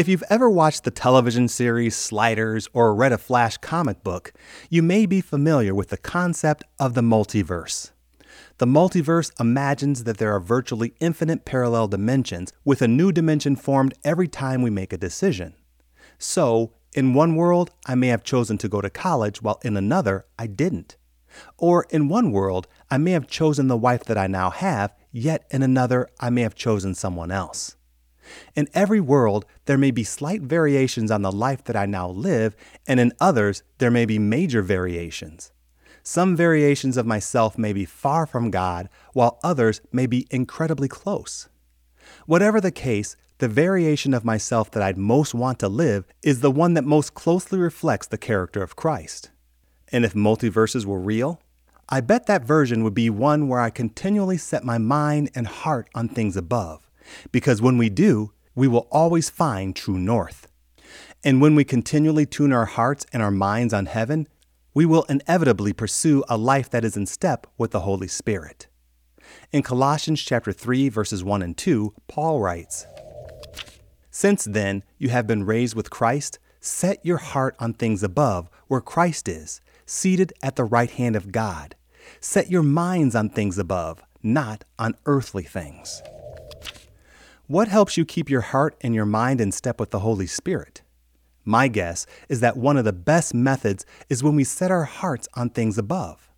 If you've ever watched the television series Sliders or read a Flash comic book, you may be familiar with the concept of the multiverse. The multiverse imagines that there are virtually infinite parallel dimensions, with a new dimension formed every time we make a decision. So, in one world, I may have chosen to go to college, while in another, I didn't. Or in one world, I may have chosen the wife that I now have, yet in another, I may have chosen someone else. In every world, there may be slight variations on the life that I now live, and in others, there may be major variations. Some variations of myself may be far from God, while others may be incredibly close. Whatever the case, the variation of myself that I'd most want to live is the one that most closely reflects the character of Christ. And if multiverses were real, I bet that version would be one where I continually set my mind and heart on things above because when we do, we will always find true north. And when we continually tune our hearts and our minds on heaven, we will inevitably pursue a life that is in step with the Holy Spirit. In Colossians chapter 3 verses 1 and 2, Paul writes, Since then you have been raised with Christ, set your heart on things above, where Christ is, seated at the right hand of God. Set your minds on things above, not on earthly things. What helps you keep your heart and your mind in step with the Holy Spirit? My guess is that one of the best methods is when we set our hearts on things above.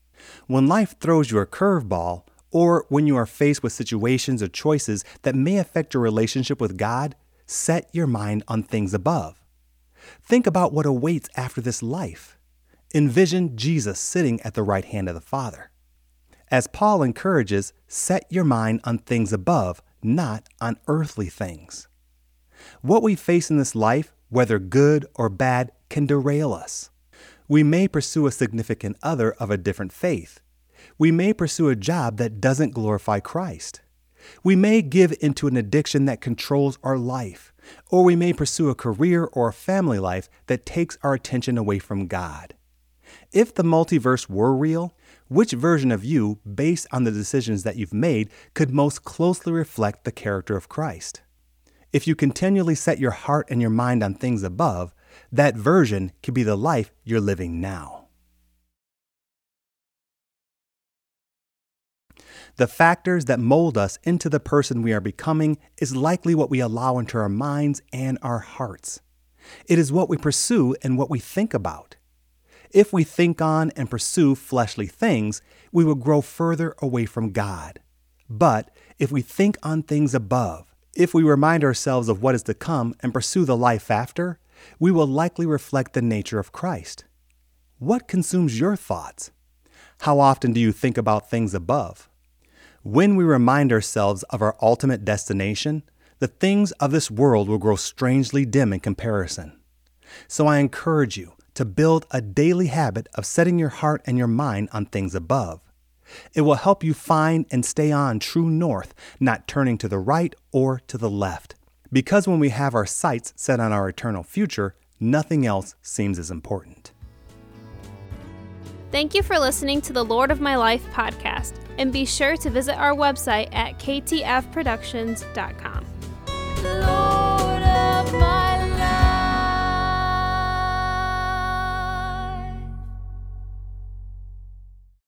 When life throws you a curveball, or when you are faced with situations or choices that may affect your relationship with God, set your mind on things above. Think about what awaits after this life. Envision Jesus sitting at the right hand of the Father. As Paul encourages, set your mind on things above, not on earthly things. What we face in this life, whether good or bad, can derail us. We may pursue a significant other of a different faith. We may pursue a job that doesn't glorify Christ. We may give into an addiction that controls our life, or we may pursue a career or a family life that takes our attention away from God. If the multiverse were real, which version of you, based on the decisions that you've made, could most closely reflect the character of Christ? If you continually set your heart and your mind on things above, that version could be the life you're living now. The factors that mold us into the person we are becoming is likely what we allow into our minds and our hearts. It is what we pursue and what we think about. If we think on and pursue fleshly things, we will grow further away from God. But if we think on things above, if we remind ourselves of what is to come and pursue the life after, we will likely reflect the nature of Christ. What consumes your thoughts? How often do you think about things above? When we remind ourselves of our ultimate destination, the things of this world will grow strangely dim in comparison. So I encourage you to build a daily habit of setting your heart and your mind on things above. It will help you find and stay on true north, not turning to the right or to the left. Because when we have our sights set on our eternal future, nothing else seems as important. Thank you for listening to the Lord of My Life podcast, and be sure to visit our website at ktfproductions.com.